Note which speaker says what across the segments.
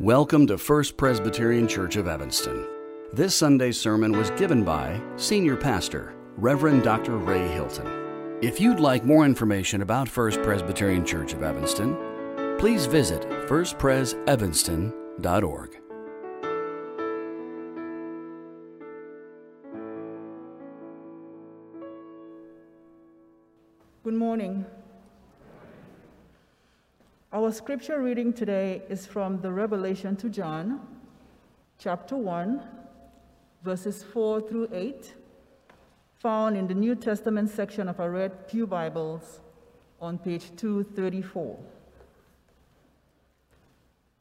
Speaker 1: Welcome to First Presbyterian Church of Evanston. This Sunday's sermon was given by Senior Pastor, Reverend Dr. Ray Hilton. If you'd like more information about First Presbyterian Church of Evanston, please visit firstpresevanston.org.
Speaker 2: Good morning. Our scripture reading today is from the Revelation to John, chapter 1, verses 4 through 8, found in the New Testament section of our Red Pew Bibles on page 234.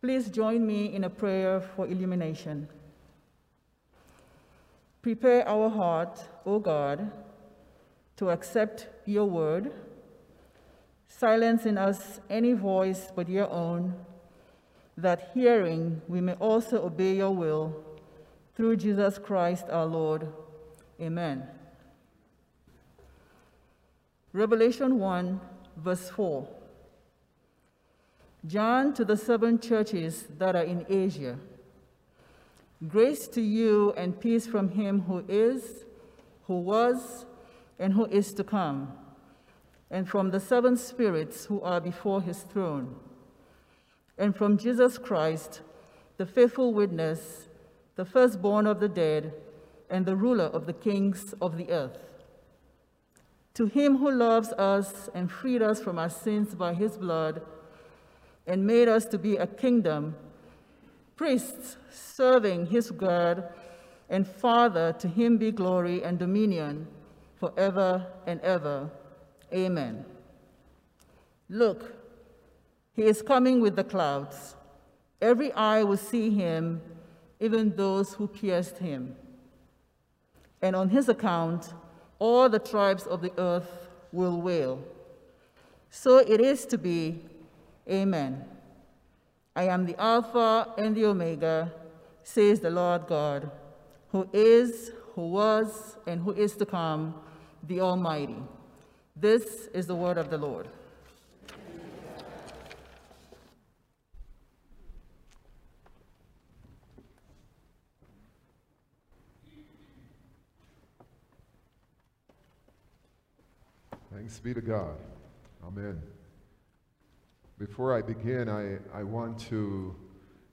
Speaker 2: Please join me in a prayer for illumination. Prepare our heart, O God, to accept your word Silence in us any voice but your own, that hearing we may also obey your will. Through Jesus Christ our Lord. Amen. Revelation 1, verse 4. John to the seven churches that are in Asia. Grace to you and peace from him who is, who was, and who is to come and from the seven spirits who are before his throne, and from Jesus Christ, the faithful witness, the firstborn of the dead, and the ruler of the kings of the earth. To him who loves us and freed us from our sins by his blood, and made us to be a kingdom, priests serving his God, and Father, to him be glory and dominion forever and ever. Amen. Look, he is coming with the clouds. Every eye will see him, even those who pierced him. And on his account, all the tribes of the earth will wail. So it is to be. Amen. I am the Alpha and the Omega, says the Lord God, who is, who was, and who is to come, the Almighty. This is the word of the Lord.
Speaker 3: Thanks be to God. Amen. Before I begin, I, I want to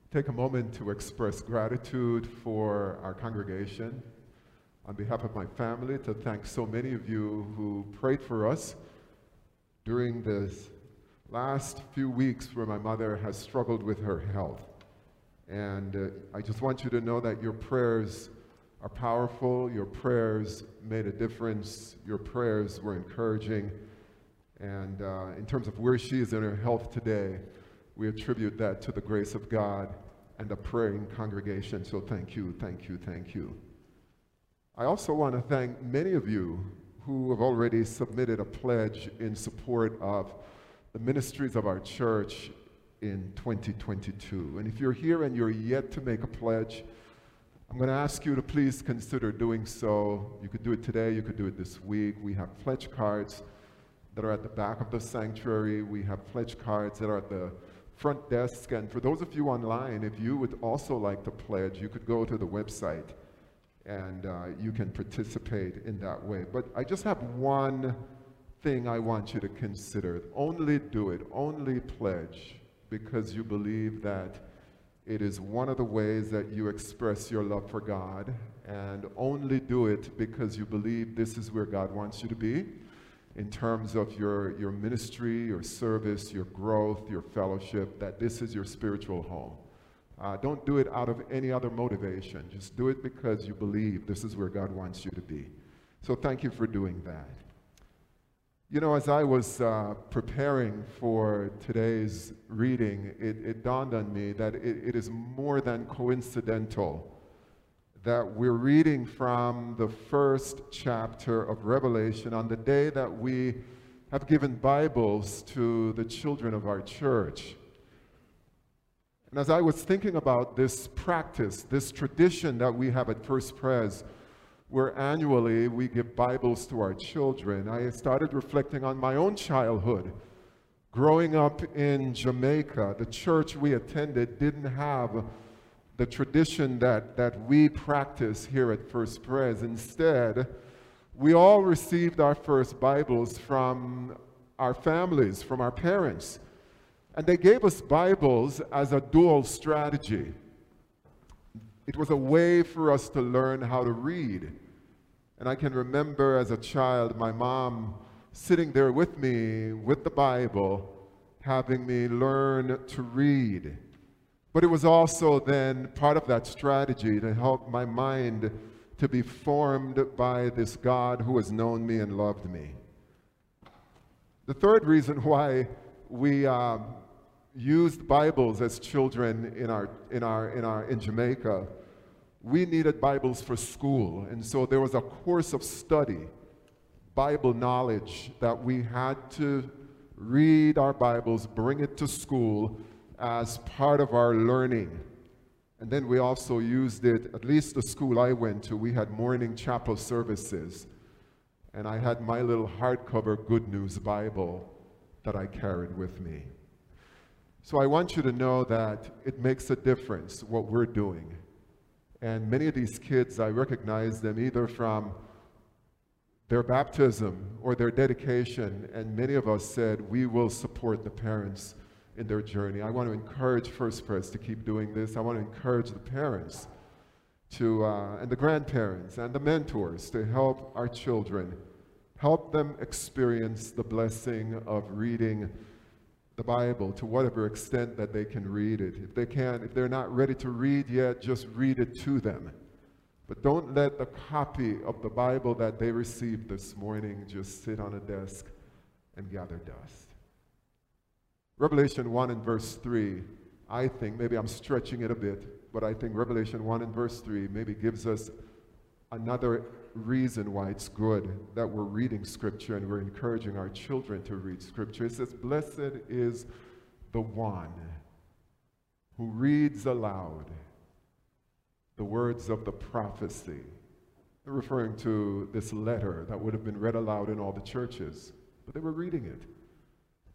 Speaker 3: take a moment to express gratitude for our congregation on behalf of my family to thank so many of you who prayed for us during this last few weeks where my mother has struggled with her health. And uh, I just want you to know that your prayers are powerful, your prayers made a difference, your prayers were encouraging. And uh, in terms of where she is in her health today, we attribute that to the grace of God and a praying congregation. So thank you, thank you, thank you. I also want to thank many of you who have already submitted a pledge in support of the ministries of our church in 2022. And if you're here and you're yet to make a pledge, I'm going to ask you to please consider doing so. You could do it today, you could do it this week. We have pledge cards that are at the back of the sanctuary. We have pledge cards that are at the front desk. And for those of you online, if you would also like to pledge, you could go to the website and uh, you can participate in that way. But I just have one thing I want you to consider. Only do it, only pledge, because you believe that it is one of the ways that you express your love for God, and only do it because you believe this is where God wants you to be in terms of your, your ministry, your service, your growth, your fellowship, that this is your spiritual home. Uh, don't do it out of any other motivation. Just do it because you believe this is where God wants you to be. So thank you for doing that. You know, as I was uh, preparing for today's reading, it, it dawned on me that it, it is more than coincidental that we're reading from the first chapter of Revelation on the day that we have given Bibles to the children of our church. And as I was thinking about this practice, this tradition that we have at First Pres, where annually we give Bibles to our children, I started reflecting on my own childhood Growing up in Jamaica, the church we attended didn't have the tradition that, that we practice here at First Pres. Instead, we all received our first Bibles from our families, from our parents. And they gave us Bibles as a dual strategy. It was a way for us to learn how to read. And I can remember as a child my mom sitting there with me with the Bible, having me learn to read. But it was also then part of that strategy to help my mind to be formed by this God who has known me and loved me. The third reason why we um, used Bibles as children in, our, in, our, in, our, in Jamaica, we needed Bibles for school. And so there was a course of study Bible knowledge that we had to read our Bibles, bring it to school as part of our learning. And then we also used it, at least the school I went to, we had morning chapel services. And I had my little hardcover Good News Bible that I carried with me. So I want you to know that it makes a difference what we're doing. And many of these kids, I recognize them either from their baptism or their dedication, and many of us said, we will support the parents in their journey. I want to encourage First Pres to keep doing this. I want to encourage the parents to, uh, and the grandparents and the mentors to help our children, help them experience the blessing of reading the Bible to whatever extent that they can read it. If they can't, if they're not ready to read yet, just read it to them. But don't let the copy of the Bible that they received this morning just sit on a desk and gather dust. Revelation 1 and verse 3, I think, maybe I'm stretching it a bit, but I think Revelation 1 and verse 3 maybe gives us another reason why it's good that we're reading Scripture and we're encouraging our children to read Scripture. It says, Blessed is the one who reads aloud the words of the prophecy. Referring to this letter that would have been read aloud in all the churches, but they were reading it.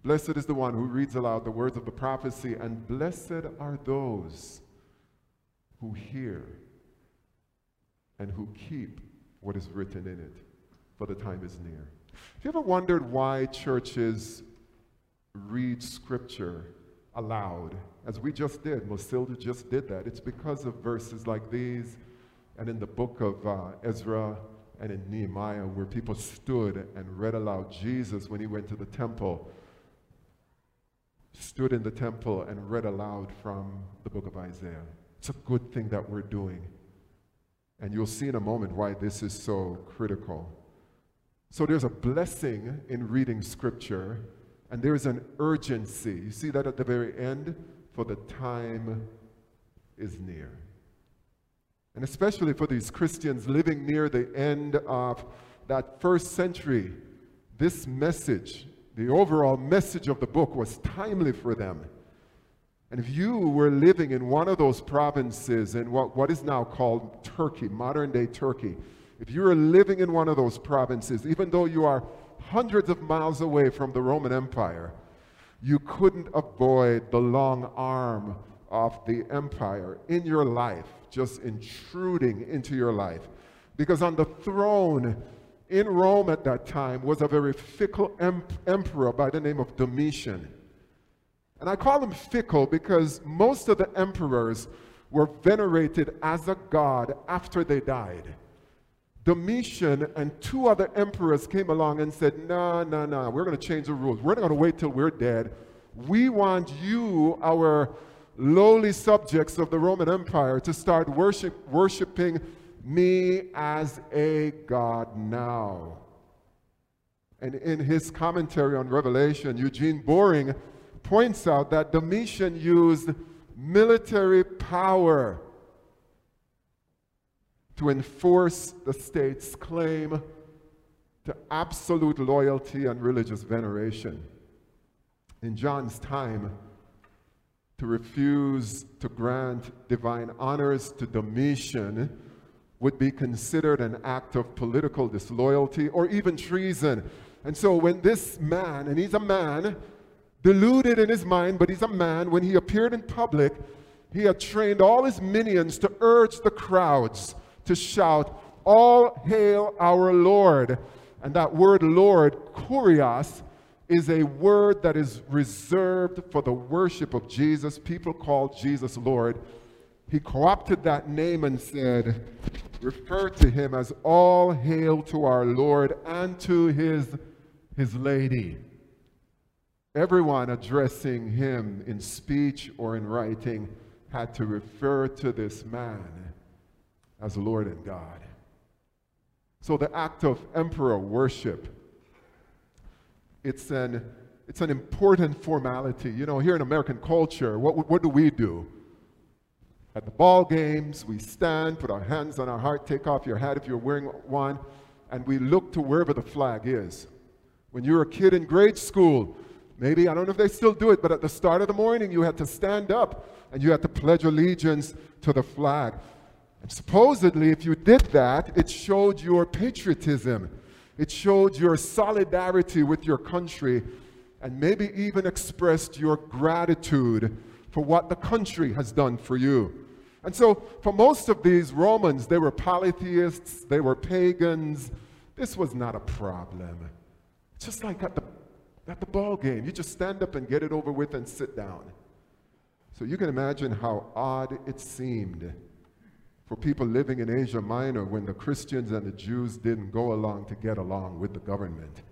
Speaker 3: Blessed is the one who reads aloud the words of the prophecy, and blessed are those who hear and who keep what is written in it, for the time is near. Have you ever wondered why churches read scripture aloud, as we just did. Masilda just did that. It's because of verses like these and in the book of uh, Ezra and in Nehemiah, where people stood and read aloud Jesus when he went to the temple, stood in the temple and read aloud from the book of Isaiah. It's a good thing that we're doing. And you'll see in a moment why this is so critical. So there's a blessing in reading scripture and there is an urgency. You see that at the very end? For the time is near. And especially for these Christians living near the end of that first century, this message, the overall message of the book, was timely for them. And if you were living in one of those provinces in what, what is now called Turkey, modern day Turkey, if you were living in one of those provinces, even though you are hundreds of miles away from the Roman Empire, you couldn't avoid the long arm of the empire in your life, just intruding into your life. Because on the throne in Rome at that time was a very fickle em emperor by the name of Domitian. And I call him fickle because most of the emperors were venerated as a god after they died. Domitian and two other emperors came along and said, No, no, no, we're going to change the rules. We're not going to wait till we're dead. We want you, our lowly subjects of the Roman Empire, to start worship, worshiping me as a God now. And in his commentary on Revelation, Eugene Boring points out that Domitian used military power to enforce the state's claim to absolute loyalty and religious veneration. In John's time, to refuse to grant divine honors to Domitian would be considered an act of political disloyalty or even treason. And so when this man, and he's a man, deluded in his mind, but he's a man. When he appeared in public, he had trained all his minions to urge the crowds to shout, All hail our Lord. And that word Lord, kurios, is a word that is reserved for the worship of Jesus. People call Jesus Lord. He co opted that name and said, refer to him as all hail to our Lord and to his, his lady. Everyone addressing him in speech or in writing had to refer to this man as Lord and God. So the act of emperor worship, it's an, it's an important formality. You know, here in American culture, what, what do we do? At the ball games, we stand, put our hands on our heart, take off your hat if you're wearing one, and we look to wherever the flag is. When you were a kid in grade school, maybe, I don't know if they still do it, but at the start of the morning, you had to stand up and you had to pledge allegiance to the flag. And supposedly, if you did that, it showed your patriotism. It showed your solidarity with your country and maybe even expressed your gratitude for what the country has done for you. And so, for most of these Romans, they were polytheists, they were pagans. This was not a problem. Just like at the, at the ball game, you just stand up and get it over with and sit down. So, you can imagine how odd it seemed for people living in Asia Minor when the Christians and the Jews didn't go along to get along with the government.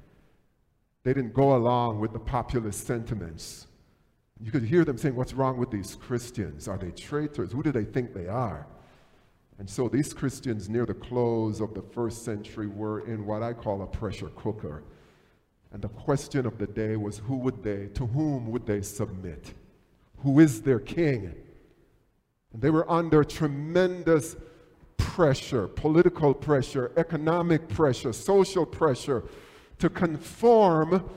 Speaker 3: They didn't go along with the populist sentiments. You could hear them saying, What's wrong with these Christians? Are they traitors? Who do they think they are? And so these Christians near the close of the first century were in what I call a pressure cooker. And the question of the day was who would they, to whom would they submit? Who is their king? And they were under tremendous pressure, political pressure, economic pressure, social pressure to conform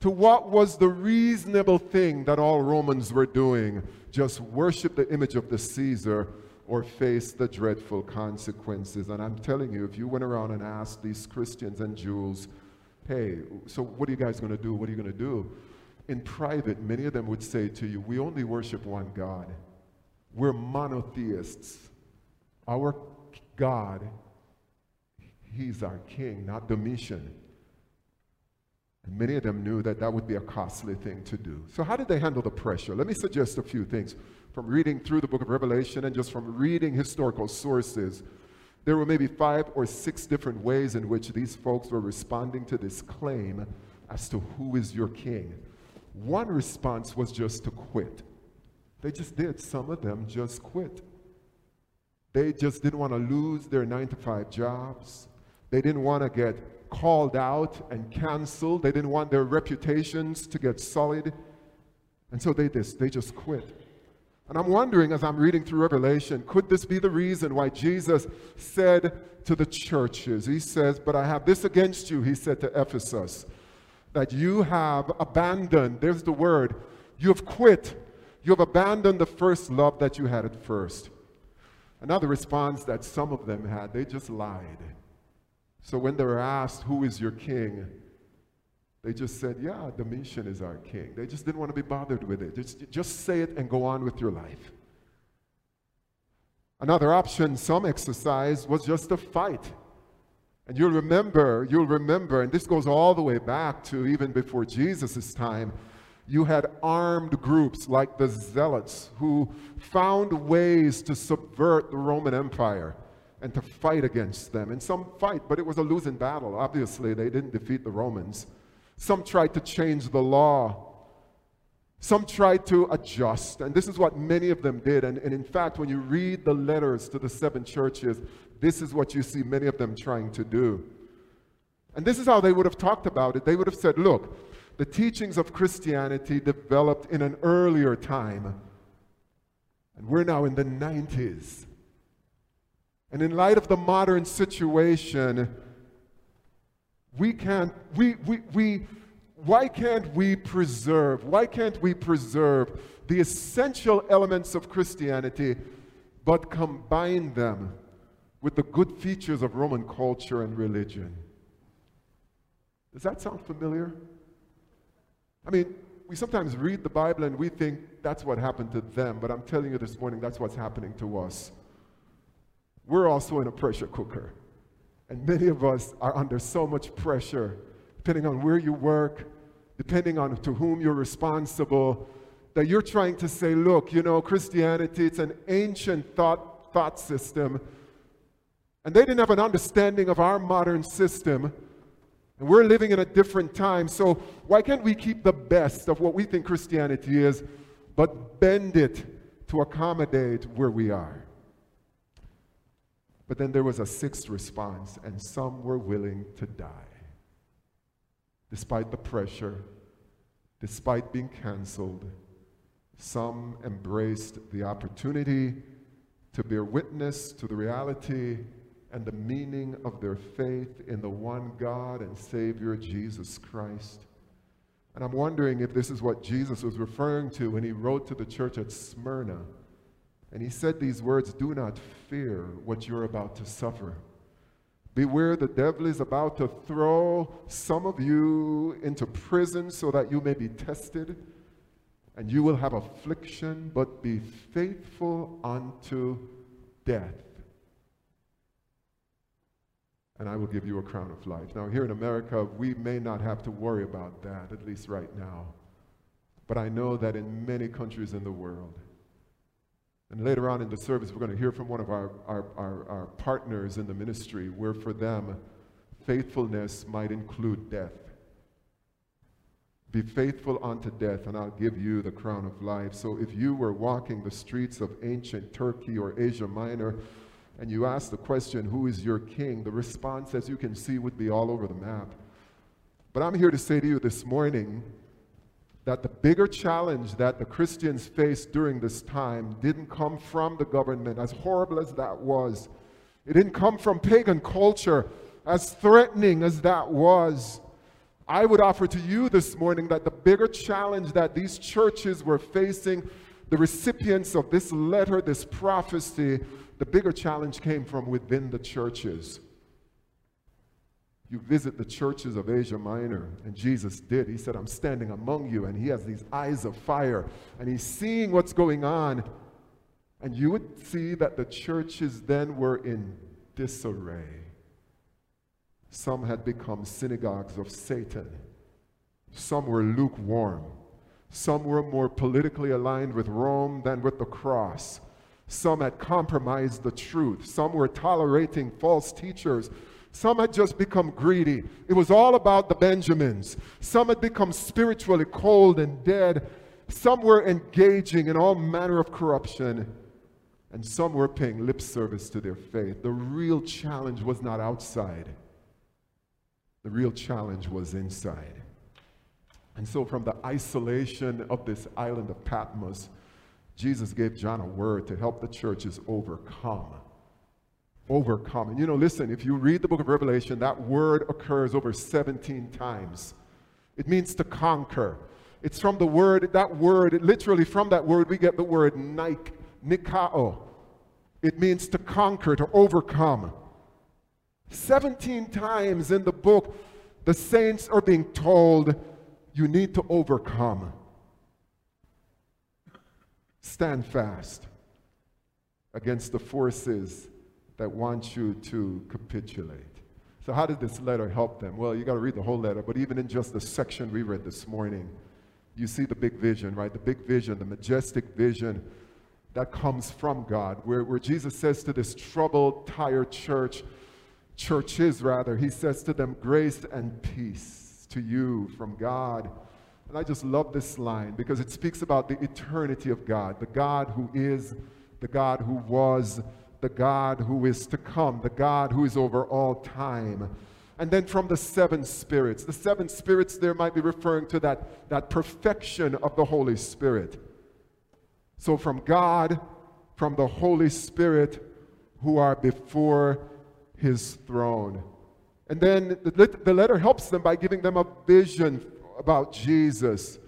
Speaker 3: to what was the reasonable thing that all Romans were doing just worship the image of the Caesar or face the dreadful consequences. And I'm telling you, if you went around and asked these Christians and Jews, hey, so what are you guys going to do? What are you going to do? In private, many of them would say to you, we only worship one God. We're monotheists. Our God, He's our king, not Domitian. And many of them knew that that would be a costly thing to do. So, how did they handle the pressure? Let me suggest a few things from reading through the book of Revelation and just from reading historical sources. There were maybe five or six different ways in which these folks were responding to this claim as to who is your king. One response was just to quit. They just did. Some of them just quit. They just didn't want to lose their nine to five jobs. They didn't want to get called out and canceled. They didn't want their reputations to get sullied. And so they, just, they just quit. And I'm wondering as I'm reading through Revelation, could this be the reason why Jesus said to the churches, He says, But I have this against you, He said to Ephesus, that you have abandoned, there's the word, you have quit, you have abandoned the first love that you had at first. Another response that some of them had, they just lied. So when they were asked, Who is your king? They just said, Yeah, Domitian is our king. They just didn't want to be bothered with it. Just, just say it and go on with your life. Another option some exercise was just to fight. And you'll remember, you'll remember, and this goes all the way back to even before Jesus' time, you had armed groups like the Zealots who found ways to subvert the Roman Empire and to fight against them. And some fight, but it was a losing battle. Obviously, they didn't defeat the Romans. Some tried to change the law. Some tried to adjust. And this is what many of them did. And, and in fact, when you read the letters to the seven churches, this is what you see many of them trying to do. And this is how they would have talked about it. They would have said, look, the teachings of Christianity developed in an earlier time. And we're now in the 90s. And in light of the modern situation, we can't, we, we, we, why can't we preserve, why can't we preserve the essential elements of Christianity, but combine them with the good features of Roman culture and religion? Does that sound familiar? I mean, we sometimes read the Bible and we think that's what happened to them, but I'm telling you this morning, that's what's happening to us. We're also in a pressure cooker. And many of us are under so much pressure, depending on where you work, depending on to whom you're responsible, that you're trying to say, look, you know, Christianity, it's an ancient thought, thought system. And they didn't have an understanding of our modern system. And we're living in a different time. So why can't we keep the best of what we think Christianity is, but bend it to accommodate where we are? But then there was a sixth response, and some were willing to die. Despite the pressure, despite being canceled, some embraced the opportunity to bear witness to the reality and the meaning of their faith in the one God and Savior, Jesus Christ. And I'm wondering if this is what Jesus was referring to when he wrote to the church at Smyrna and he said these words Do not fear what you're about to suffer. Beware, the devil is about to throw some of you into prison so that you may be tested, and you will have affliction, but be faithful unto death. And I will give you a crown of life. Now, here in America, we may not have to worry about that, at least right now. But I know that in many countries in the world, and later on in the service, we're going to hear from one of our, our, our, our, partners in the ministry where for them, faithfulness might include death. Be faithful unto death, and I'll give you the crown of life. So if you were walking the streets of ancient Turkey or Asia Minor, and you ask the question, Who is your king? the response, as you can see, would be all over the map. But I'm here to say to you this morning that the bigger challenge that the Christians faced during this time didn't come from the government, as horrible as that was. It didn't come from pagan culture, as threatening as that was. I would offer to you this morning that the bigger challenge that these churches were facing, the recipients of this letter, this prophecy, the bigger challenge came from within the churches. You visit the churches of Asia Minor, and Jesus did. He said, I'm standing among you, and he has these eyes of fire, and he's seeing what's going on. And you would see that the churches then were in disarray. Some had become synagogues of Satan, some were lukewarm, some were more politically aligned with Rome than with the cross. Some had compromised the truth. Some were tolerating false teachers some had just become greedy. It was all about the Benjamins. Some had become spiritually cold and dead. Some were engaging in all manner of corruption. And some were paying lip service to their faith. The real challenge was not outside, the real challenge was inside. And so, from the isolation of this island of Patmos, Jesus gave John a word to help the churches overcome overcome. And you know, listen, if you read the book of Revelation, that word occurs over 17 times. It means to conquer. It's from the word, that word, literally from that word, we get the word Nike, Nikao. It means to conquer, to overcome. 17 times in the book, the saints are being told, you need to overcome. Stand fast against the forces that wants you to capitulate. So, how did this letter help them? Well, you got to read the whole letter, but even in just the section we read this morning, you see the big vision, right? The big vision, the majestic vision that comes from God, where, where Jesus says to this troubled, tired church, churches rather, he says to them, Grace and peace to you from God. And I just love this line because it speaks about the eternity of God, the God who is, the God who was, the God who is to come, the God who is over all time. And then from the seven spirits. The seven spirits there might be referring to that, that perfection of the Holy Spirit. So from God, from the Holy Spirit, who are before his throne. And then the, the letter helps them by giving them a vision about Jesus.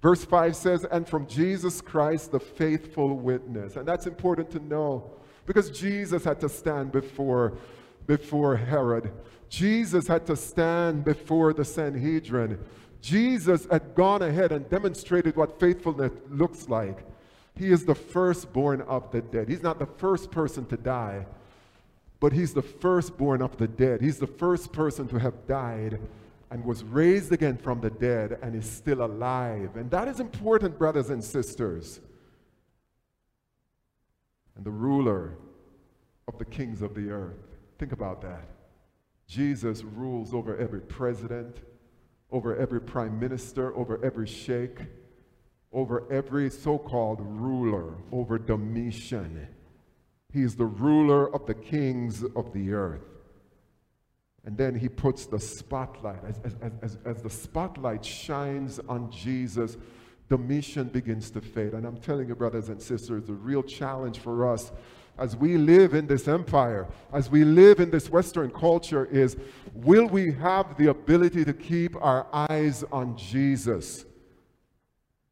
Speaker 3: Verse 5 says, And from Jesus Christ, the faithful witness. And that's important to know because Jesus had to stand before, before Herod. Jesus had to stand before the Sanhedrin. Jesus had gone ahead and demonstrated what faithfulness looks like. He is the firstborn of the dead. He's not the first person to die, but he's the firstborn of the dead. He's the first person to have died and was raised again from the dead and is still alive. And that is important, brothers and sisters. And the ruler of the kings of the earth. Think about that. Jesus rules over every president, over every prime minister, over every sheikh, over every so called ruler, over Domitian. He is the ruler of the kings of the earth. And then he puts the spotlight. As, as, as, as, the spotlight shines on Jesus, Domitian begins to fade. And I'm telling you, brothers and sisters, the real challenge for us as we live in this empire, as we live in this Western culture, is will we have the ability to keep our eyes on Jesus?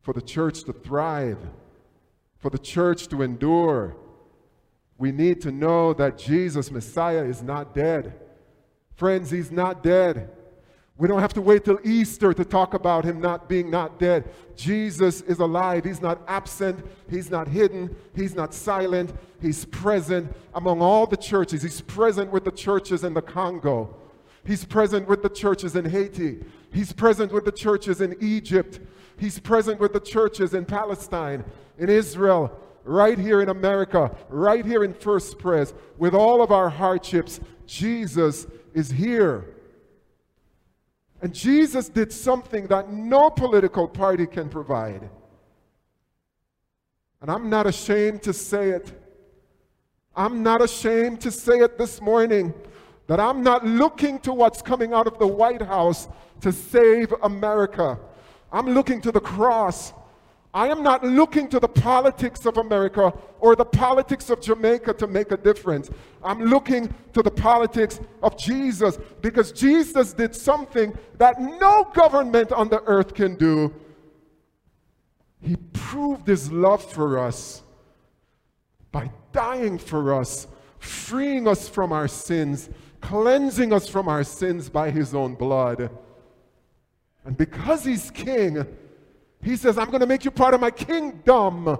Speaker 3: For the church to thrive, for the church to endure, we need to know that Jesus, Messiah, is not dead. Friends, he's not dead. We don't have to wait till Easter to talk about him not being not dead. Jesus is alive. He's not absent. He's not hidden. He's not silent. He's present among all the churches. He's present with the churches in the Congo. He's present with the churches in Haiti. He's present with the churches in Egypt. He's present with the churches in Palestine, in Israel, right here in America, right here in First Pres. With all of our hardships, Jesus is here. And Jesus did something that no political party can provide. And I'm not ashamed to say it. I'm not ashamed to say it this morning that I'm not looking to what's coming out of the White House to save America. I'm looking to the cross I am not looking to the politics of America or the politics of Jamaica to make a difference. I'm looking to the politics of Jesus because Jesus did something that no government on the earth can do. He proved his love for us by dying for us, freeing us from our sins, cleansing us from our sins by his own blood. And because he's king, he says, I'm going to make you part of my kingdom.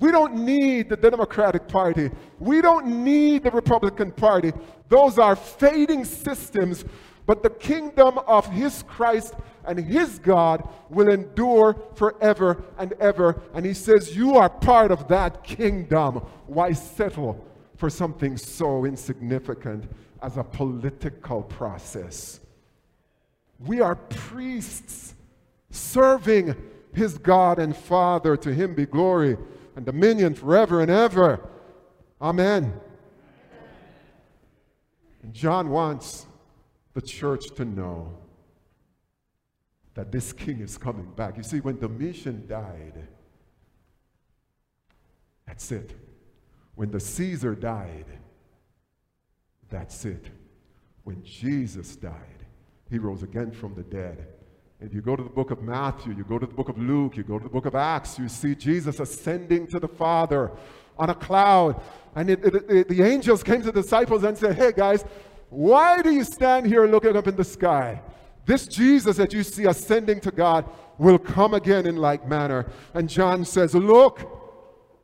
Speaker 3: We don't need the Democratic Party. We don't need the Republican Party. Those are fading systems. But the kingdom of His Christ and His God will endure forever and ever. And He says, You are part of that kingdom. Why settle for something so insignificant as a political process? We are priests serving his God and Father. To him be glory and dominion forever and ever. Amen. And John wants the church to know that this king is coming back. You see, when Domitian died, that's it. When the Caesar died, that's it. When Jesus died, he rose again from the dead if you go to the book of Matthew, you go to the book of Luke, you go to the book of Acts, you see Jesus ascending to the Father on a cloud. And it, it, it, the angels came to the disciples and said, Hey guys, why do you stand here looking up in the sky? This Jesus that you see ascending to God will come again in like manner. And John says, Look,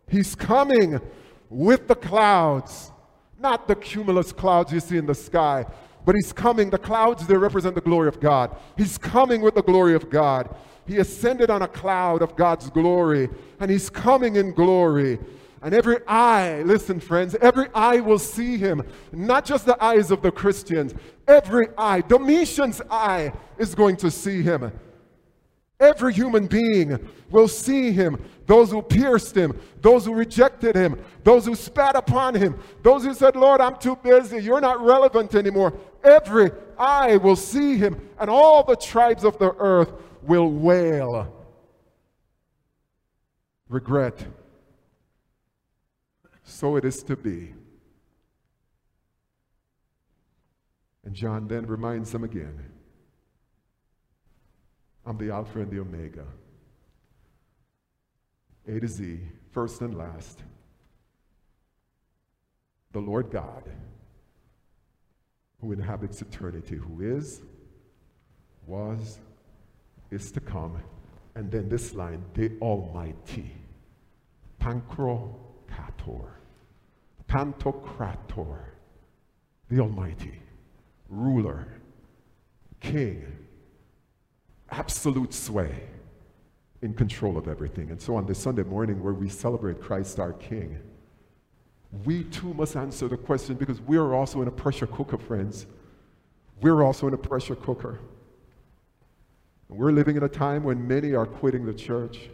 Speaker 3: he's coming with the clouds, not the cumulus clouds you see in the sky, but he's coming. The clouds, they represent the glory of God. He's coming with the glory of God. He ascended on a cloud of God's glory, and he's coming in glory. And every eye, listen, friends, every eye will see him. Not just the eyes of the Christians, every eye, Domitian's eye is going to see him. Every human being will see him. Those who pierced him, those who rejected him, those who spat upon him, those who said, Lord, I'm too busy, you're not relevant anymore. Every eye will see him, and all the tribes of the earth will wail. Regret. So it is to be. And John then reminds them again I'm the Alpha and the Omega. A to Z, first and last. The Lord God, who inhabits eternity, who is, was, is to come. And then this line, the Almighty. Pancrocator. Pantocrator. The Almighty. Ruler. King. Absolute sway. In control of everything. And so on this Sunday morning, where we celebrate Christ our King, we too must answer the question because we are also in a pressure cooker, friends. We're also in a pressure cooker. We're living in a time when many are quitting the church.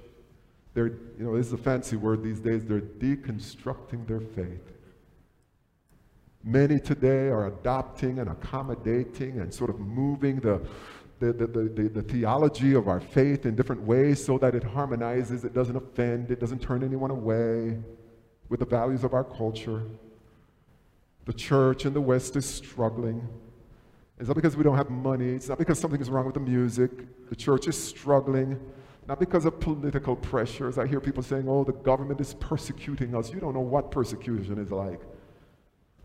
Speaker 3: They're, you know, this is a fancy word these days, they're deconstructing their faith. Many today are adopting and accommodating and sort of moving the, the, the, the, the, theology of our faith in different ways so that it harmonizes, it doesn't offend, it doesn't turn anyone away with the values of our culture. The church in the West is struggling. It's not because we don't have money. It's not because something is wrong with the music. The church is struggling. Not because of political pressures. I hear people saying, oh, the government is persecuting us. You don't know what persecution is like.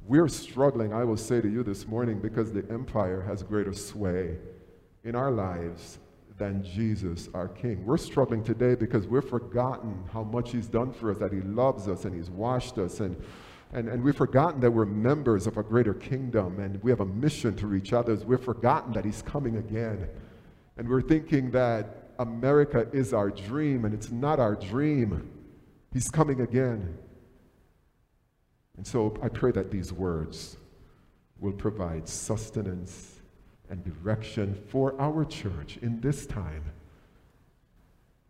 Speaker 3: We're struggling, I will say to you this morning, because the empire has greater sway in our lives than Jesus, our King. We're struggling today because we've forgotten how much He's done for us, that He loves us and He's washed us, and, and, and we've forgotten that we're members of a greater kingdom and we have a mission to reach others. We've forgotten that He's coming again. And we're thinking that America is our dream, and it's not our dream. He's coming again. And so I pray that these words will provide sustenance and direction for our church in this time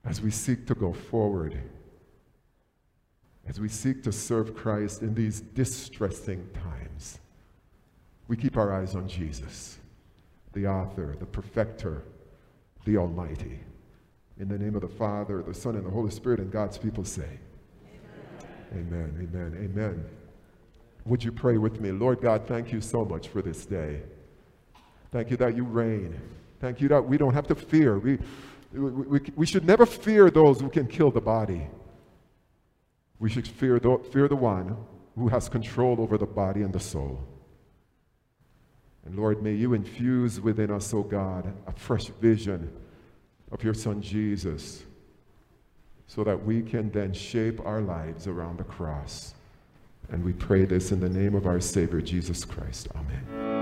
Speaker 3: as we seek to go forward, as we seek to serve Christ in these distressing times. We keep our eyes on Jesus, the author, the perfecter, the Almighty. In the name of the Father, the Son, and the Holy Spirit, and God's people say, Amen, amen, amen. amen. Would you pray with me? Lord God, thank you so much for this day. Thank you that you reign. Thank you that we don't have to fear. We, we, we, we should never fear those who can kill the body. We should fear the, fear the one who has control over the body and the soul. And Lord, may you infuse within us, O oh God, a fresh vision of your Son Jesus so that we can then shape our lives around the cross. And we pray this in the name of our Savior, Jesus Christ. Amen.